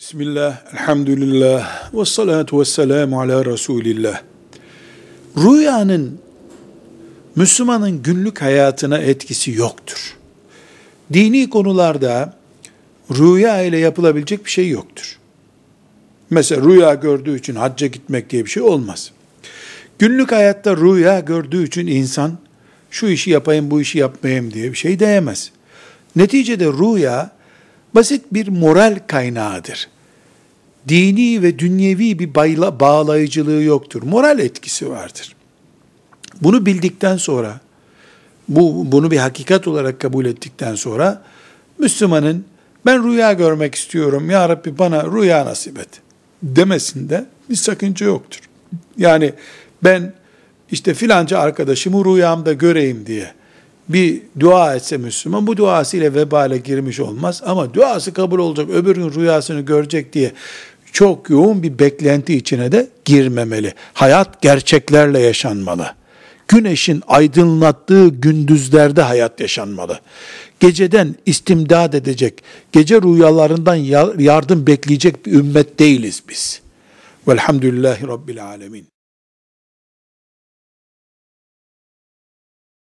Bismillah, elhamdülillah, ve salatu ve selamu ala Resulillah. Rüyanın Müslümanın günlük hayatına etkisi yoktur. Dini konularda rüya ile yapılabilecek bir şey yoktur. Mesela rüya gördüğü için hacca gitmek diye bir şey olmaz. Günlük hayatta rüya gördüğü için insan şu işi yapayım bu işi yapmayayım diye bir şey diyemez. Neticede rüya basit bir moral kaynağıdır. Dini ve dünyevi bir bayla, bağlayıcılığı yoktur. Moral etkisi vardır. Bunu bildikten sonra, bu bunu bir hakikat olarak kabul ettikten sonra, Müslümanın ben rüya görmek istiyorum, Ya Rabbi bana rüya nasip et demesinde bir sakınca yoktur. Yani ben işte filanca arkadaşımı rüyamda göreyim diye bir dua etse Müslüman bu duasıyla vebale girmiş olmaz ama duası kabul olacak öbür gün rüyasını görecek diye çok yoğun bir beklenti içine de girmemeli. Hayat gerçeklerle yaşanmalı. Güneşin aydınlattığı gündüzlerde hayat yaşanmalı. Geceden istimdad edecek, gece rüyalarından yardım bekleyecek bir ümmet değiliz biz. Velhamdülillahi Rabbil Alemin.